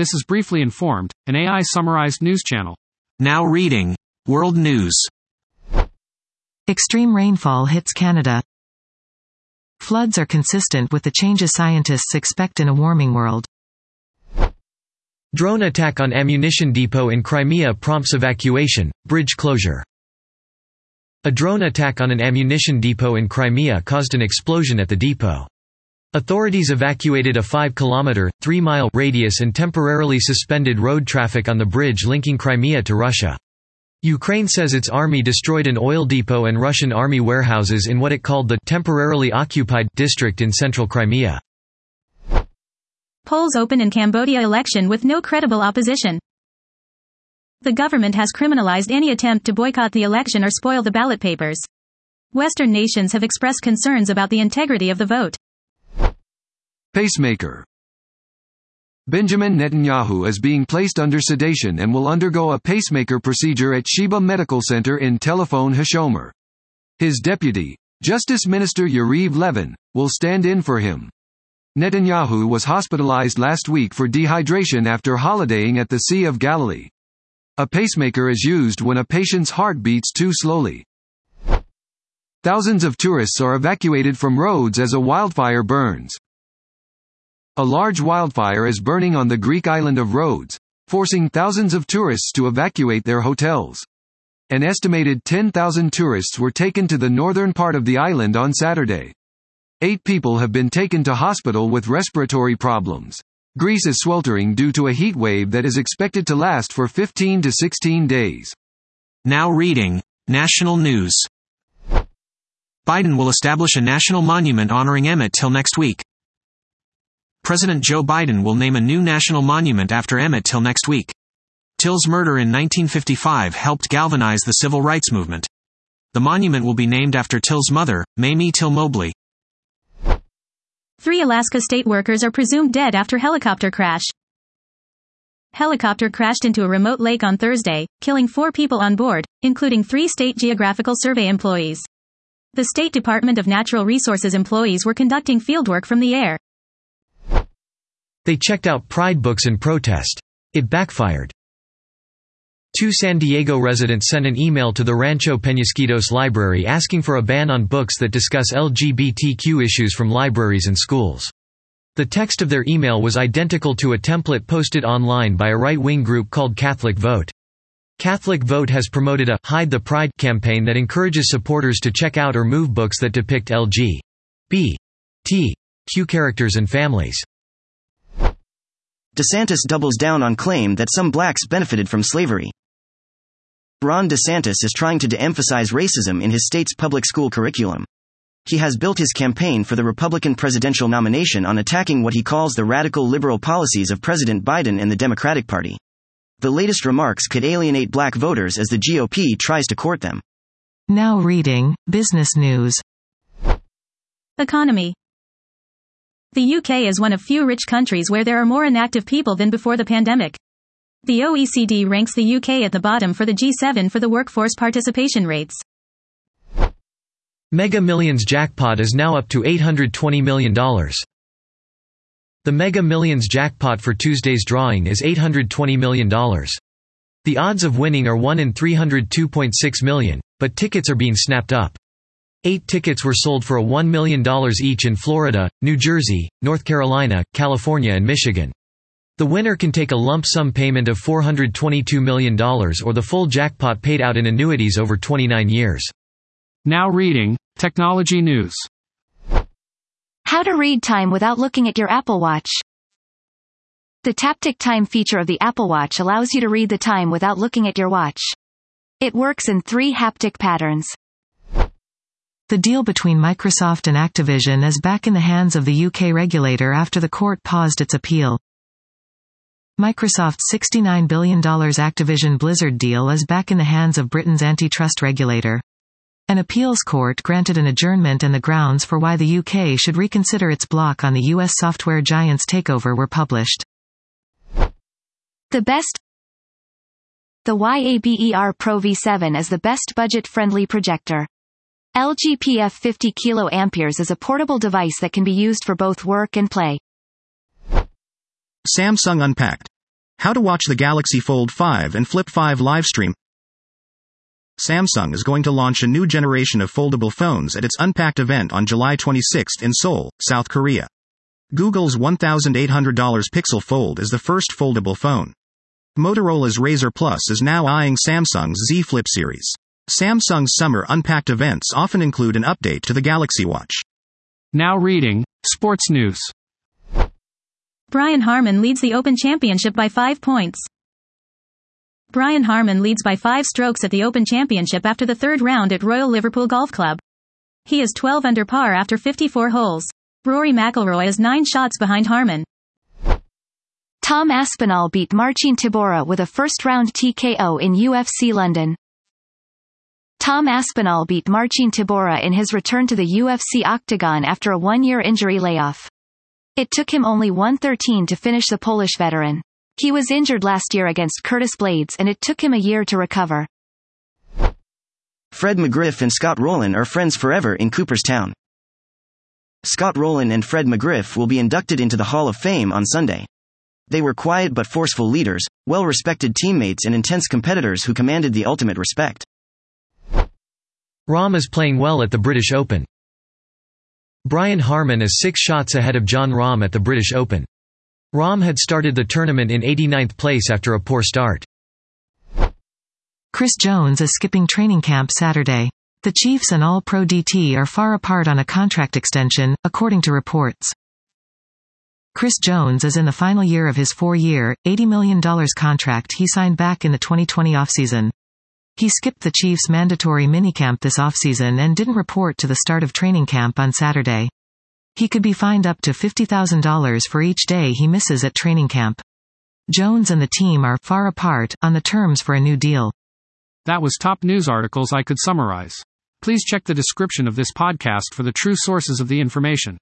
This is Briefly Informed, an AI summarized news channel. Now reading World News. Extreme rainfall hits Canada. Floods are consistent with the changes scientists expect in a warming world. Drone attack on ammunition depot in Crimea prompts evacuation, bridge closure. A drone attack on an ammunition depot in Crimea caused an explosion at the depot. Authorities evacuated a 5-kilometer, 3-mile radius and temporarily suspended road traffic on the bridge linking Crimea to Russia. Ukraine says its army destroyed an oil depot and Russian army warehouses in what it called the temporarily occupied district in central Crimea. Polls open in Cambodia election with no credible opposition. The government has criminalized any attempt to boycott the election or spoil the ballot papers. Western nations have expressed concerns about the integrity of the vote. Pacemaker Benjamin Netanyahu is being placed under sedation and will undergo a pacemaker procedure at Sheba Medical Center in Telephone Hashomer. His deputy, Justice Minister Yariv Levin, will stand in for him. Netanyahu was hospitalized last week for dehydration after holidaying at the Sea of Galilee. A pacemaker is used when a patient's heart beats too slowly. Thousands of tourists are evacuated from roads as a wildfire burns. A large wildfire is burning on the Greek island of Rhodes, forcing thousands of tourists to evacuate their hotels. An estimated 10,000 tourists were taken to the northern part of the island on Saturday. Eight people have been taken to hospital with respiratory problems. Greece is sweltering due to a heat wave that is expected to last for 15 to 16 days. Now reading National News. Biden will establish a national monument honoring Emmett Till next week. President Joe Biden will name a new national monument after Emmett Till next week. Till's murder in 1955 helped galvanize the civil rights movement. The monument will be named after Till's mother, Mamie Till Mobley. Three Alaska state workers are presumed dead after helicopter crash. Helicopter crashed into a remote lake on Thursday, killing four people on board, including three State Geographical Survey employees. The State Department of Natural Resources employees were conducting fieldwork from the air. They checked out Pride books in protest. It backfired. Two San Diego residents sent an email to the Rancho Peñasquitos Library asking for a ban on books that discuss LGBTQ issues from libraries and schools. The text of their email was identical to a template posted online by a right-wing group called Catholic Vote. Catholic Vote has promoted a Hide the Pride campaign that encourages supporters to check out or move books that depict LG, B, T, Q characters and families. DeSantis doubles down on claim that some blacks benefited from slavery. Ron DeSantis is trying to de-emphasize racism in his state's public school curriculum. He has built his campaign for the Republican presidential nomination on attacking what he calls the radical liberal policies of President Biden and the Democratic Party. The latest remarks could alienate black voters as the GOP tries to court them. Now reading Business News. Economy. The UK is one of few rich countries where there are more inactive people than before the pandemic. The OECD ranks the UK at the bottom for the G7 for the workforce participation rates. Mega Millions jackpot is now up to $820 million. The Mega Millions jackpot for Tuesday's drawing is $820 million. The odds of winning are 1 in 302.6 million, but tickets are being snapped up. Eight tickets were sold for a $1 million each in Florida, New Jersey, North Carolina, California and Michigan. The winner can take a lump sum payment of $422 million or the full jackpot paid out in annuities over 29 years. Now reading Technology News. How to read time without looking at your Apple Watch. The Taptic Time feature of the Apple Watch allows you to read the time without looking at your watch. It works in three haptic patterns. The deal between Microsoft and Activision is back in the hands of the UK regulator after the court paused its appeal. Microsoft's $69 billion Activision Blizzard deal is back in the hands of Britain's antitrust regulator. An appeals court granted an adjournment and the grounds for why the UK should reconsider its block on the US software giant's takeover were published. The best The YABER Pro V7 is the best budget-friendly projector. LG PF50KA is a portable device that can be used for both work and play. Samsung Unpacked. How to watch the Galaxy Fold 5 and Flip 5 livestream. Samsung is going to launch a new generation of foldable phones at its Unpacked event on July 26 in Seoul, South Korea. Google's $1,800 Pixel Fold is the first foldable phone. Motorola's Razr Plus is now eyeing Samsung's Z Flip series. Samsung's summer Unpacked events often include an update to the Galaxy Watch. Now reading Sports News. Brian Harman leads the Open Championship by 5 points. Brian Harman leads by 5 strokes at the Open Championship after the third round at Royal Liverpool Golf Club. He is 12 under par after 54 holes. Rory McIlroy is 9 shots behind Harman. Tom Aspinall beat Marcin Tybura with a first-round TKO in UFC London. Tom Aspinall beat Marcin Tybura in his return to the UFC octagon after a one-year injury layoff. It took him only 113 to finish the Polish veteran. He was injured last year against Curtis Blaydes and it took him a year to recover. Fred McGriff and Scott Rolen are friends forever in Cooperstown. Scott Rolen and Fred McGriff will be inducted into the Hall of Fame on Sunday. They were quiet but forceful leaders, well respected teammates, and intense competitors who commanded the ultimate respect. Rahm is playing well at the British Open. Brian Harman is six shots ahead of Jon Rahm at the British Open. Rahm had started the tournament in 89th place after a poor start. Chris Jones is skipping training camp Saturday. The Chiefs and All-Pro DT are far apart on a contract extension, according to reports. Chris Jones is in the final year of his four-year, $80 million contract he signed back in the 2020 offseason. He skipped the Chiefs' mandatory minicamp this offseason and didn't report to the start of training camp on Saturday. He could be fined up to $50,000 for each day he misses at training camp. Jones and the team are far apart on the terms for a new deal. That was top news articles I could summarize. Please check the description of this podcast for the true sources of the information.